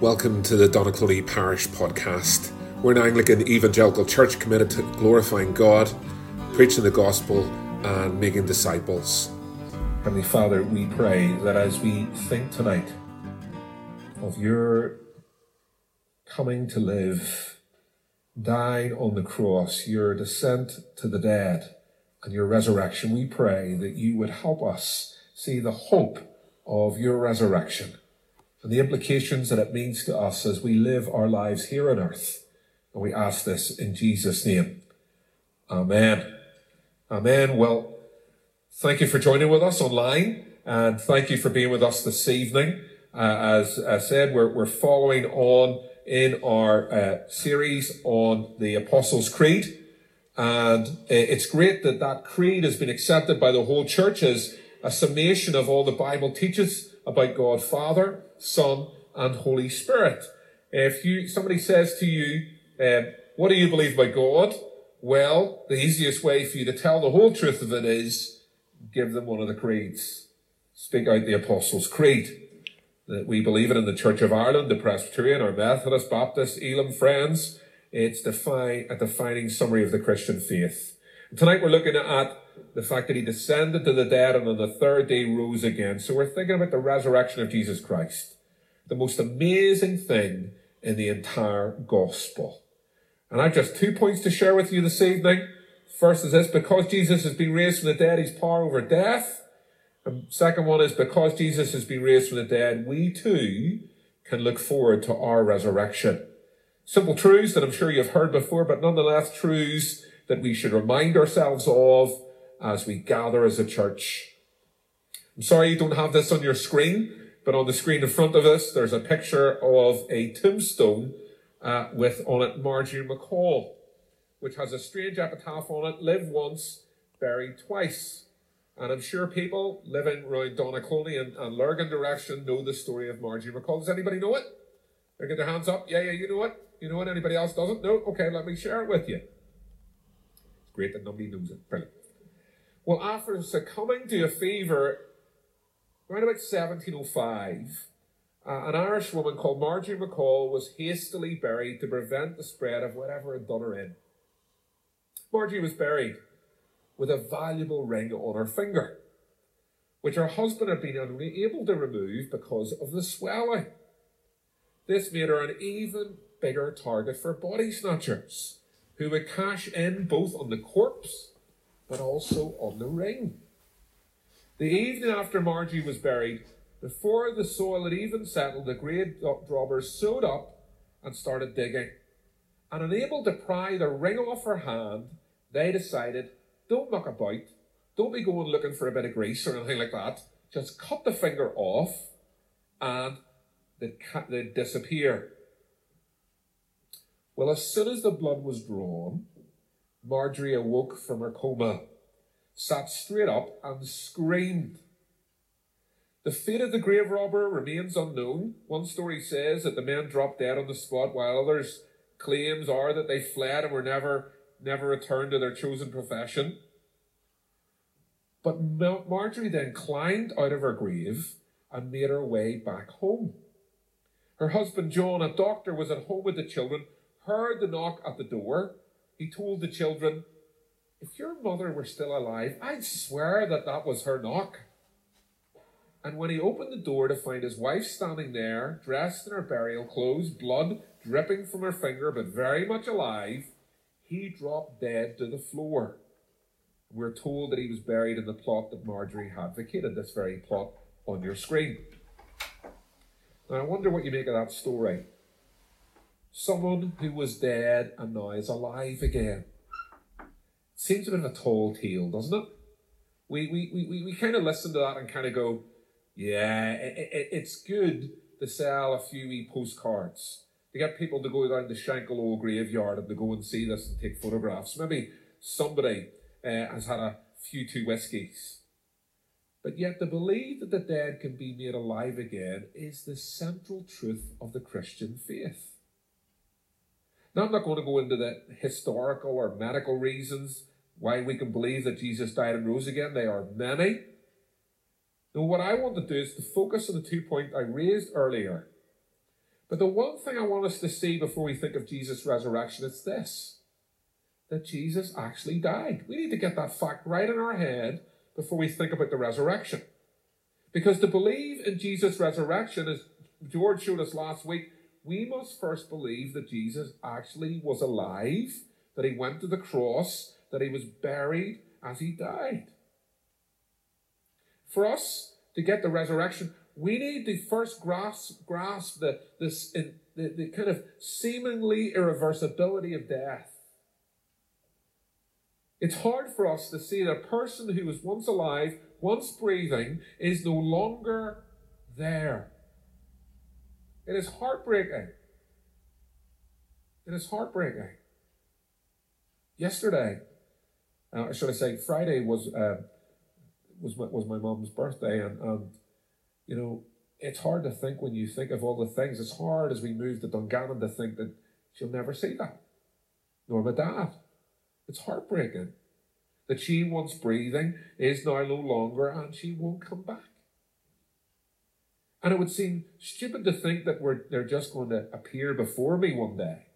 Welcome to the Donaghcloney Parish Podcast. We're an Anglican evangelical church committed to glorifying God, preaching the gospel, and making disciples. Heavenly Father, we pray that as we think tonight of your coming to live, dying on the cross, your descent to the dead, and your resurrection, we pray that you would help us see the hope of your resurrection and the implications that it means to us as we live our lives here on earth. And we ask this in Jesus' name. Amen. Amen. Well, thank you for joining with us online and thank you for being with us this evening. Uh, as I said, we're, we're following on in our uh, series on the Apostles' Creed. And it's great that that creed has been accepted by the whole church as a summation of all the Bible teaches about God Father, Son, and Holy Spirit. If you somebody says to you, um, "What do you believe about God?" Well, the easiest way for you to tell the whole truth of it is give them one of the creeds. Speak out the Apostles' Creed. That we believe it in the Church of Ireland, the Presbyterian, our Methodist, Baptist, Elim Friends. It's defi- a defining summary of the Christian faith. Tonight we're looking at the fact that he descended to the dead and on the third day rose again. So we're thinking about the resurrection of Jesus Christ, the most amazing thing in the entire gospel. And I've just two points to share with you this evening. First is this, because Jesus has been raised from the dead, he's power over death. And second one is because Jesus has been raised from the dead, we too can look forward to our resurrection. Simple truths that I'm sure you've heard before, but nonetheless truths that we should remind ourselves of as we gather as a church. I'm sorry you don't have this on your screen, but on the screen in front of us, there's a picture of a tombstone uh, with on it Marjorie McCall, which has a strange epitaph on it, live once, buried twice. And I'm sure people living around Donaghcloney and, and Lurgan direction know the story of Margie McCall. Does anybody know it? They get their hands up. Yeah, yeah, you know it. You know it. Anybody else doesn't? No? Okay, let me share it with you. It's great that nobody knows it. Brilliant. Well, after succumbing to a fever around about 1705, uh, an Irish woman called Marjorie McCall was hastily buried to prevent the spread of whatever had done her in. Marjorie was buried with a valuable ring on her finger, which her husband had been unable to remove because of the swelling. This made her an even bigger target for body snatchers, who would cash in both on the corpse but also on the ring. The evening after Margie was buried, before the soil had even settled, the grave robbers sewed up and started digging. And unable to pry the ring off her hand, they decided, don't muck about, don't be going looking for a bit of grease or anything like that. Just cut the finger off and they'd, they'd disappear. Well, as soon as the blood was drawn, Marjorie awoke from her coma, sat straight up, and screamed. The fate of the grave robber remains unknown. One story says that the men dropped dead on the spot, while others' claims are that they fled and were never, never returned to their chosen profession. But Marjorie then climbed out of her grave and made her way back home. Her husband John, a doctor, was at home with the children, heard the knock at the door, he told the children, If your mother were still alive, I'd swear that that was her knock. And when he opened the door to find his wife standing there, dressed in her burial clothes, blood dripping from her finger, but very much alive, he dropped dead to the floor. We're told that he was buried in the plot that Marjorie had vacated, this very plot on your screen. Now, I wonder what you make of that story. Someone who was dead and now is alive again. Seems a bit of a tall tale, doesn't it? We, we, we, we kind of listen to that and kind of go, yeah, it, it, it's good to sell a few wee postcards, to get people to go down to Shankill Old Graveyard and to go and see this and take photographs. Maybe somebody uh, has had a few too whiskies. But yet, to believe that the dead can be made alive again is the central truth of the Christian faith. Now, I'm not going to go into the historical or medical reasons why we can believe that Jesus died and rose again. They are many. No, what I want to do is to focus on the two points I raised earlier. But the one thing I want us to see before we think of Jesus' resurrection is this that Jesus actually died. We need to get that fact right in our head before we think about the resurrection. Because to believe in Jesus' resurrection, as George showed us last week, we must first believe that Jesus actually was alive, that he went to the cross, that he was buried as he died. For us to get the resurrection, we need to first grasp, grasp the, this, the, the kind of seemingly irreversibility of death. It's hard for us to see that a person who was once alive, once breathing, is no longer there. It is heartbreaking. It is heartbreaking. Yesterday, uh, should I say, Friday was uh, was my, was my mom's birthday, and, and you know it's hard to think when you think of all the things. It's hard as we move to Dungannon to think that she'll never see that, nor my dad. It's heartbreaking that she, once breathing, is now no longer, and she won't come back. And it would seem stupid to think that we're, they're just going to appear before me one day.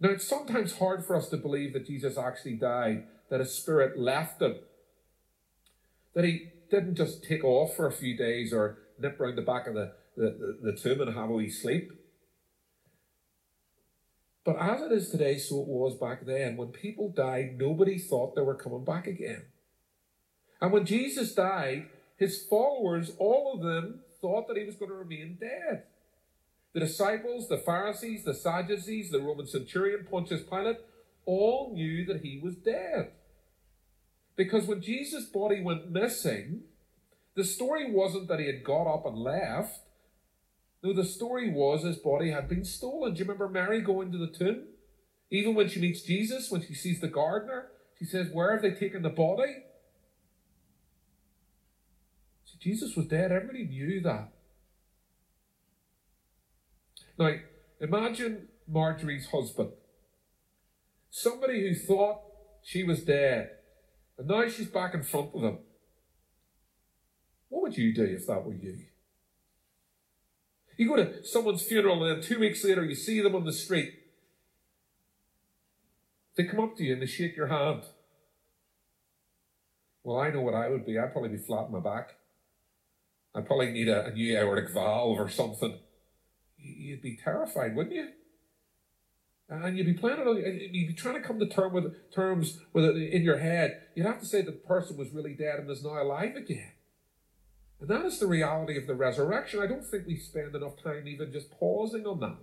Now, it's sometimes hard for us to believe that Jesus actually died, that his spirit left him, that he didn't just take off for a few days or nip round the back of the, the, the, the tomb and have a wee sleep. But as it is today, so it was back then. When people died, nobody thought they were coming back again. And when Jesus died, his followers, all of them, thought that he was going to remain dead. The disciples, the Pharisees, the Sadducees, the Roman centurion, Pontius Pilate, all knew that he was dead. Because when Jesus' body went missing, the story wasn't that he had got up and left. No, the story was his body had been stolen. Do you remember Mary going to the tomb? Even when she meets Jesus, when she sees the gardener, she says, Where have they taken the body? See, Jesus was dead. Everybody knew that. Now, imagine Marjorie's husband. Somebody who thought she was dead, and now she's back in front of him. What would you do if that were you? You go to someone's funeral and then two weeks later you see them on the street. They come up to you and they shake your hand. Well, I know what I would be. I'd probably be flat on my back. I'd probably need a, a new aortic valve or something. You'd be terrified, wouldn't you? And you'd be planning on, uh, you'd be trying to come to term with, terms with it in your head. You'd have to say the person was really dead and is now alive again. And that is the reality of the resurrection. I don't think we spend enough time even just pausing on that.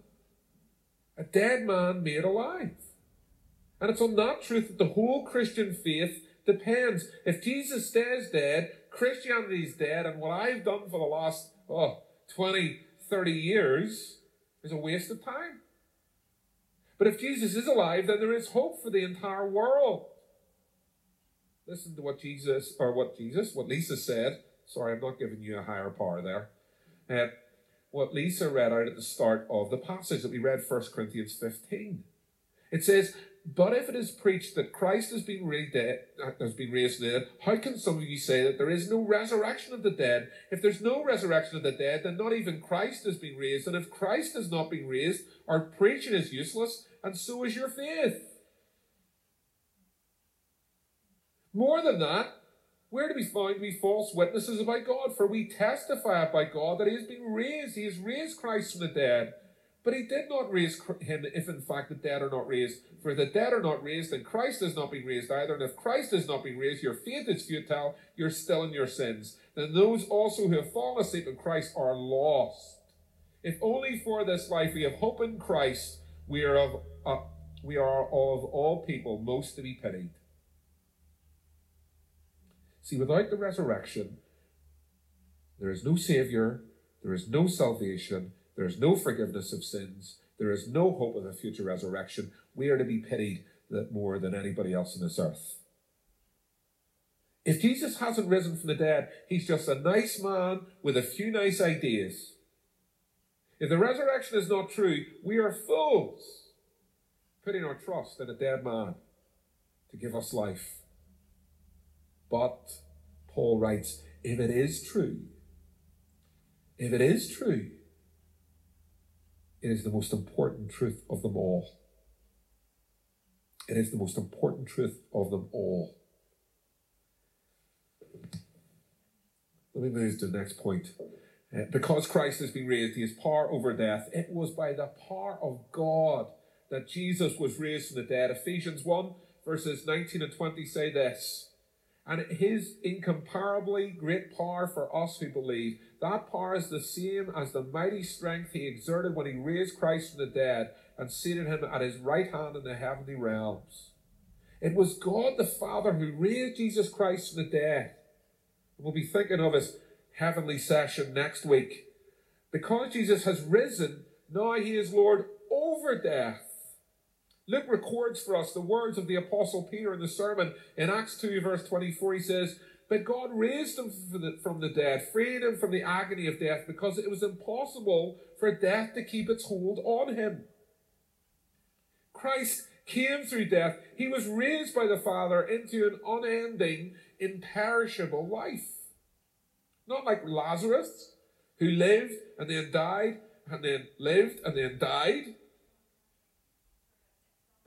A dead man made alive. And it's on that truth that the whole Christian faith depends. If Jesus stays dead, Christianity is dead, and what I've done for the last oh, 20, 30 years is a waste of time. But if Jesus is alive, then there is hope for the entire world. Listen to what Jesus, or what Jesus, what Lisa said Sorry, I'm not giving you a higher power there. Uh, what Lisa read out at the start of the passage that we read, 1 Corinthians 15. It says, But if it is preached that Christ has been raised dead, uh, has been raised dead, how can some of you say that there is no resurrection of the dead? If there's no resurrection of the dead, then not even Christ has been raised. And if Christ has not been raised, our preaching is useless, and so is your faith. More than that, where do we find we false witnesses about God? For we testify about God that He has been raised. He has raised Christ from the dead. But He did not raise Him if in fact the dead are not raised. For if the dead are not raised, then Christ has not been raised either. And if Christ has not been raised, your faith is futile. You're still in your sins. Then those also who have fallen asleep in Christ are lost. If only for this life we have hope in Christ, we are of, uh, we are of all people most to be pitied. See, without the resurrection, there is no Savior, there is no salvation, there is no forgiveness of sins, there is no hope of a future resurrection. We are to be pitied more than anybody else on this earth. If Jesus hasn't risen from the dead, he's just a nice man with a few nice ideas. If the resurrection is not true, we are fools, putting our trust in a dead man to give us life. But Paul writes, if it is true, if it is true It is the most important truth of them all. It is the most important truth of them all. Let me move to the next point. Uh, because Christ has been raised, he has power over death. It was by the power of God that Jesus was raised from the dead. Ephesians 1 verses 19 and 20 say this. And his incomparably great power for us who believe, that power is the same as the mighty strength he exerted when he raised Christ from the dead and seated him at his right hand in the heavenly realms. It was God the Father who raised Jesus Christ from the dead. We'll be thinking of his heavenly session next week. Because Jesus has risen, now he is Lord over death. Luke records for us the words of the Apostle Peter in the sermon in Acts 2, verse 24. He says, But God raised him from the dead, freed him from the agony of death, because it was impossible for death to keep its hold on him. Christ came through death. He was raised by the Father into an unending, imperishable life. Not like Lazarus, who lived and then died, and then lived and then died.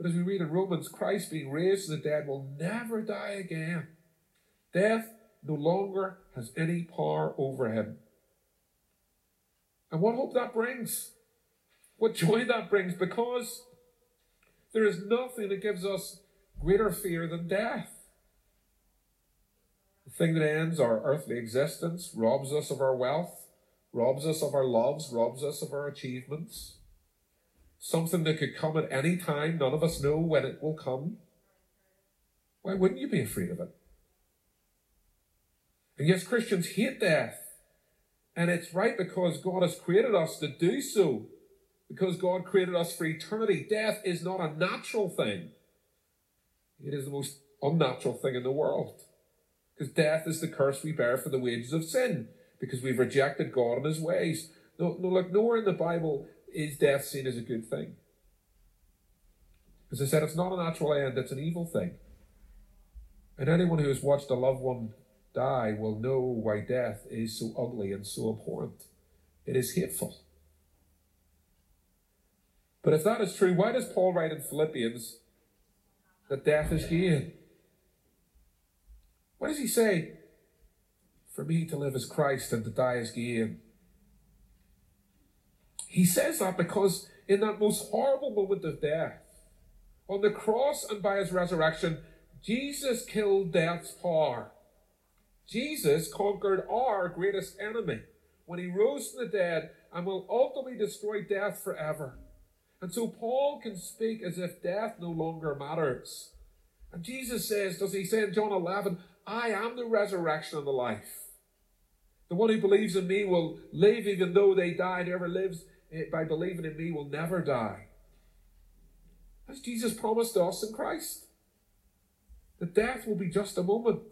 But as we read in Romans, Christ being raised from the dead will never die again. Death no longer has any power over him. And what hope that brings? What joy that brings? Because there is nothing that gives us greater fear than death. The thing that ends our earthly existence, robs us of our wealth, robs us of our loves, robs us of our achievements something that could come at any time. None of us know when it will come. Why wouldn't you be afraid of it? And yes, Christians hate death. And it's right because God has created us to do so. Because God created us for eternity. Death is not a natural thing. It is the most unnatural thing in the world. Because death is the curse we bear for the wages of sin. Because we've rejected God and His ways. No, no, look, nowhere in the Bible is death seen as a good thing? As I said, it's not a natural end, it's an evil thing. And anyone who has watched a loved one die will know why death is so ugly and so abhorrent. It is hateful. But if that is true, why does Paul write in Philippians that death is gain? What does he say, For me to live is Christ and to die is gain? He says that because in that most horrible moment of death, on the cross and by his resurrection, Jesus killed death's power. Jesus conquered our greatest enemy when he rose from the dead and will ultimately destroy death forever. And so Paul can speak as if death no longer matters. And Jesus says, does he say in John 11, I am the resurrection and the life. The one who believes in me will live even though they died, whoever lives by believing in me will never die. As Jesus promised us in Christ. That death will be just a moment,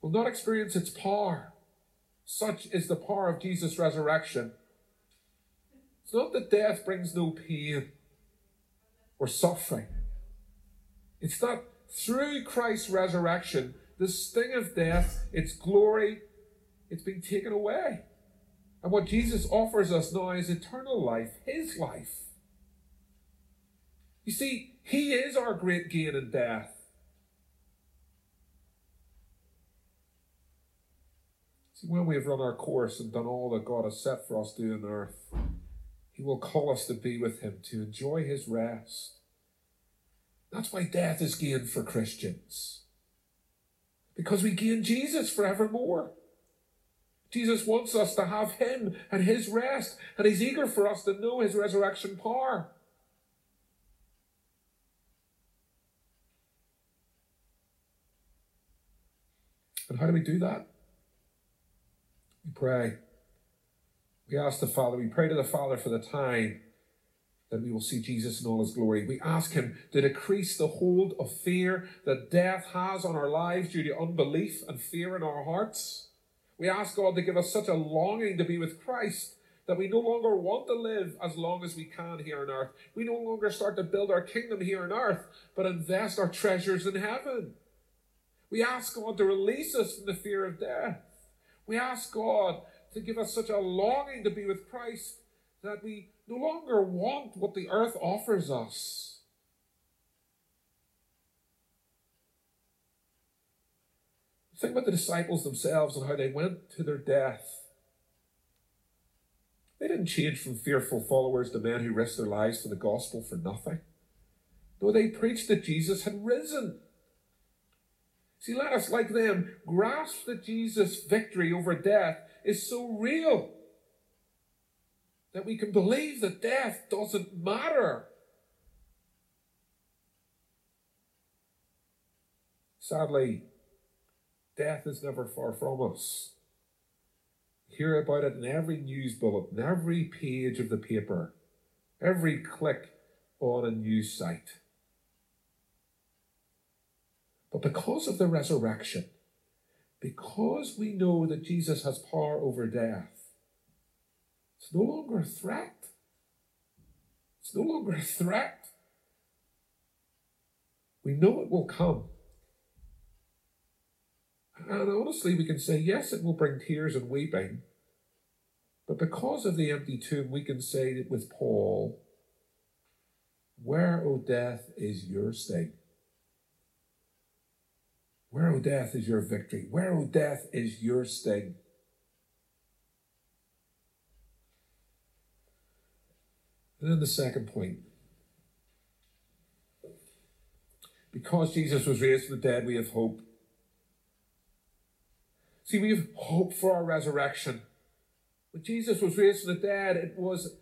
will not experience its power. Such is the power of Jesus' resurrection. It's not that death brings no pain or suffering. It's that through Christ's resurrection, the sting of death, its glory, it's been taken away. And what Jesus offers us now is eternal life, His life. You see, He is our great gain in death. See, when we have run our course and done all that God has set for us to do on earth, He will call us to be with Him, to enjoy His rest. That's why death is gain for Christians. Because we gain Jesus forevermore. Jesus wants us to have Him and His rest, and He's eager for us to know His resurrection power. And how do we do that? We pray. We ask the Father, we pray to the Father for the time that we will see Jesus in all his glory. We ask him to decrease the hold of fear that death has on our lives due to unbelief and fear in our hearts. We ask God to give us such a longing to be with Christ that we no longer want to live as long as we can here on earth. We no longer start to build our kingdom here on earth, but invest our treasures in heaven. We ask God to release us from the fear of death. We ask God to give us such a longing to be with Christ that we no longer want what the earth offers us. Think about the disciples themselves and how they went to their death. They didn't change from fearful followers to men who risked their lives for the gospel for nothing. No, they preached that Jesus had risen. See, let us, like them, grasp that Jesus' victory over death is so real that we can believe that death doesn't matter. Sadly, death is never far from us. Hear about it in every news bulletin, every page of the paper, every click on a news site. But because of the resurrection, because we know that Jesus has power over death, it's no longer a threat. It's no longer a threat. We know it will come. And honestly, we can say, yes, it will bring tears and weeping. But because of the empty tomb, we can say with Paul, Where, O death, is your sting? Where, O death, is your victory? Where, O death, is your sting? And then the second point. Because Jesus was raised from the dead, we have hope. See, we have hope for our resurrection. When Jesus was raised from the dead, it was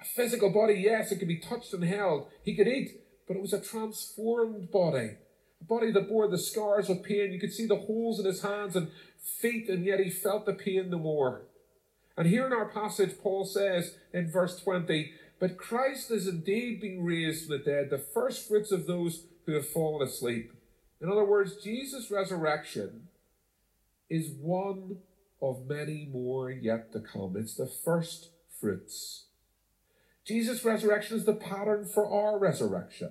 a physical body, yes, it could be touched and held. He could eat, but it was a transformed body. A body that bore the scars of pain. You could see the holes in his hands and feet, and yet he felt the pain no more. And here in our passage, Paul says in verse 20, But Christ is indeed being raised from the dead, the first fruits of those who have fallen asleep. In other words, Jesus' resurrection is one of many more yet to come. It's the first fruits. Jesus' resurrection is the pattern for our resurrection.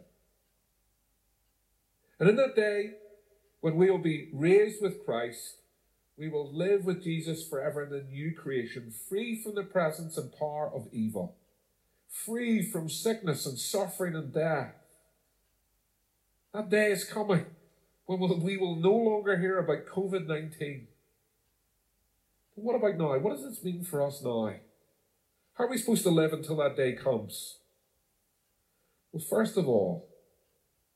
And in that day, when we will be raised with Christ, we will live with Jesus forever in the new creation, free from the presence and power of evil, free from sickness and suffering and death. That day is coming when we will no longer hear about COVID 19 but what about now? What does this mean for us now? How are we supposed to live until that day comes? Well, first of all,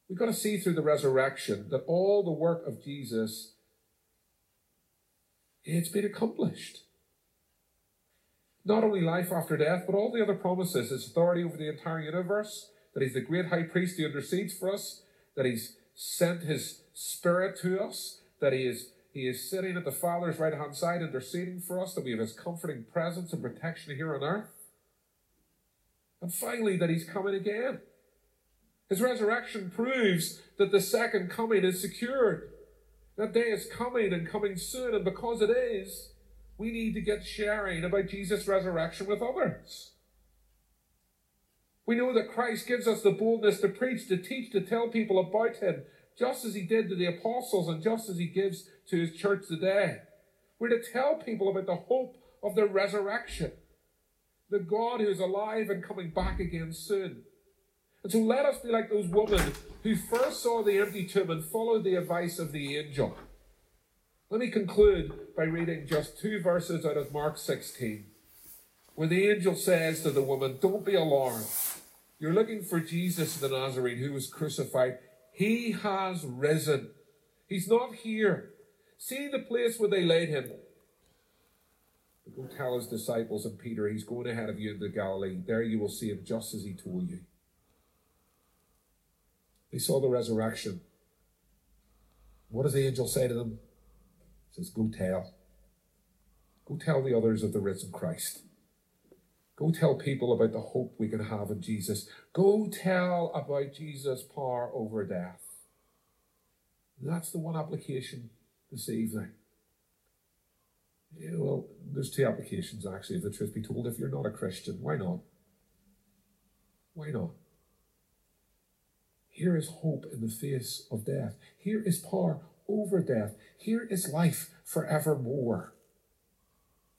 we've got to see through the resurrection that all the work of Jesus it's been accomplished. Not only life after death, but all the other promises, his authority over the entire universe, that he's the great high priest who intercedes for us, that he's sent his spirit to us, that he is he is sitting at the Father's right hand side, interceding for us, that we have His comforting presence and protection here on earth. And finally, that He's coming again. His resurrection proves that the second coming is secured. That day is coming and coming soon, and because it is, we need to get sharing about Jesus' resurrection with others. We know that Christ gives us the boldness to preach, to teach, to tell people about Him, just as he did to the apostles and just as he gives to his church today. We're to tell people about the hope of the resurrection, the God who is alive and coming back again soon. And so let us be like those women who first saw the empty tomb and followed the advice of the angel. Let me conclude by reading just two verses out of Mark 16, where the angel says to the woman, Don't be alarmed. You're looking for Jesus the Nazarene who was crucified. He has risen. He's not here. See the place where they laid him. Go tell his disciples and Peter, he's going ahead of you into Galilee. There you will see him just as he told you. They saw the resurrection. What does the angel say to them? He says, Go tell. Go tell the others of the risen Christ. Go tell people about the hope we can have in Jesus. Go tell about Jesus' power over death. That's the one application this evening. Yeah, well, there's two applications actually, if the truth be told. If you're not a Christian, why not? Why not? Here is hope in the face of death. Here is power over death. Here is life forevermore.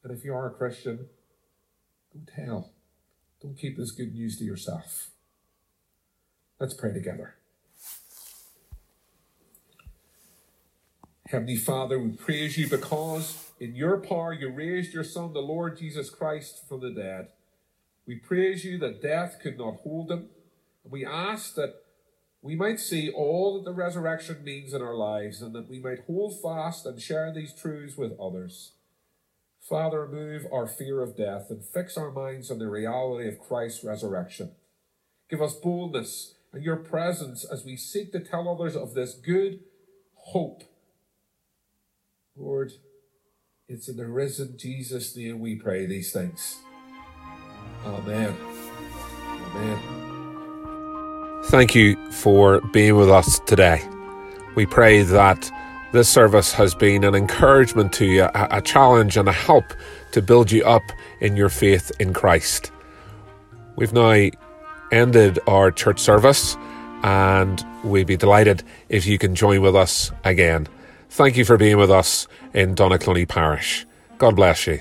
And if you are a Christian, Go tell. Don't keep this good news to yourself. Let's pray together. Heavenly Father, we praise you because in your power you raised your Son, the Lord Jesus Christ, from the dead. We praise you that death could not hold him. And we ask that we might see all that the resurrection means in our lives and that we might hold fast and share these truths with others. Father, remove our fear of death and fix our minds on the reality of Christ's resurrection. Give us boldness and your presence as we seek to tell others of this good hope Lord, it's in the risen Jesus' name we pray these things. Amen. Amen. Thank you for being with us today. We pray that this service has been an encouragement to you, a, challenge, and a help to build you up in your faith in Christ. We've now ended our church service, and we'd be delighted if you can join with us again. Thank you for being with us in Donaghcloney Parish. God bless you.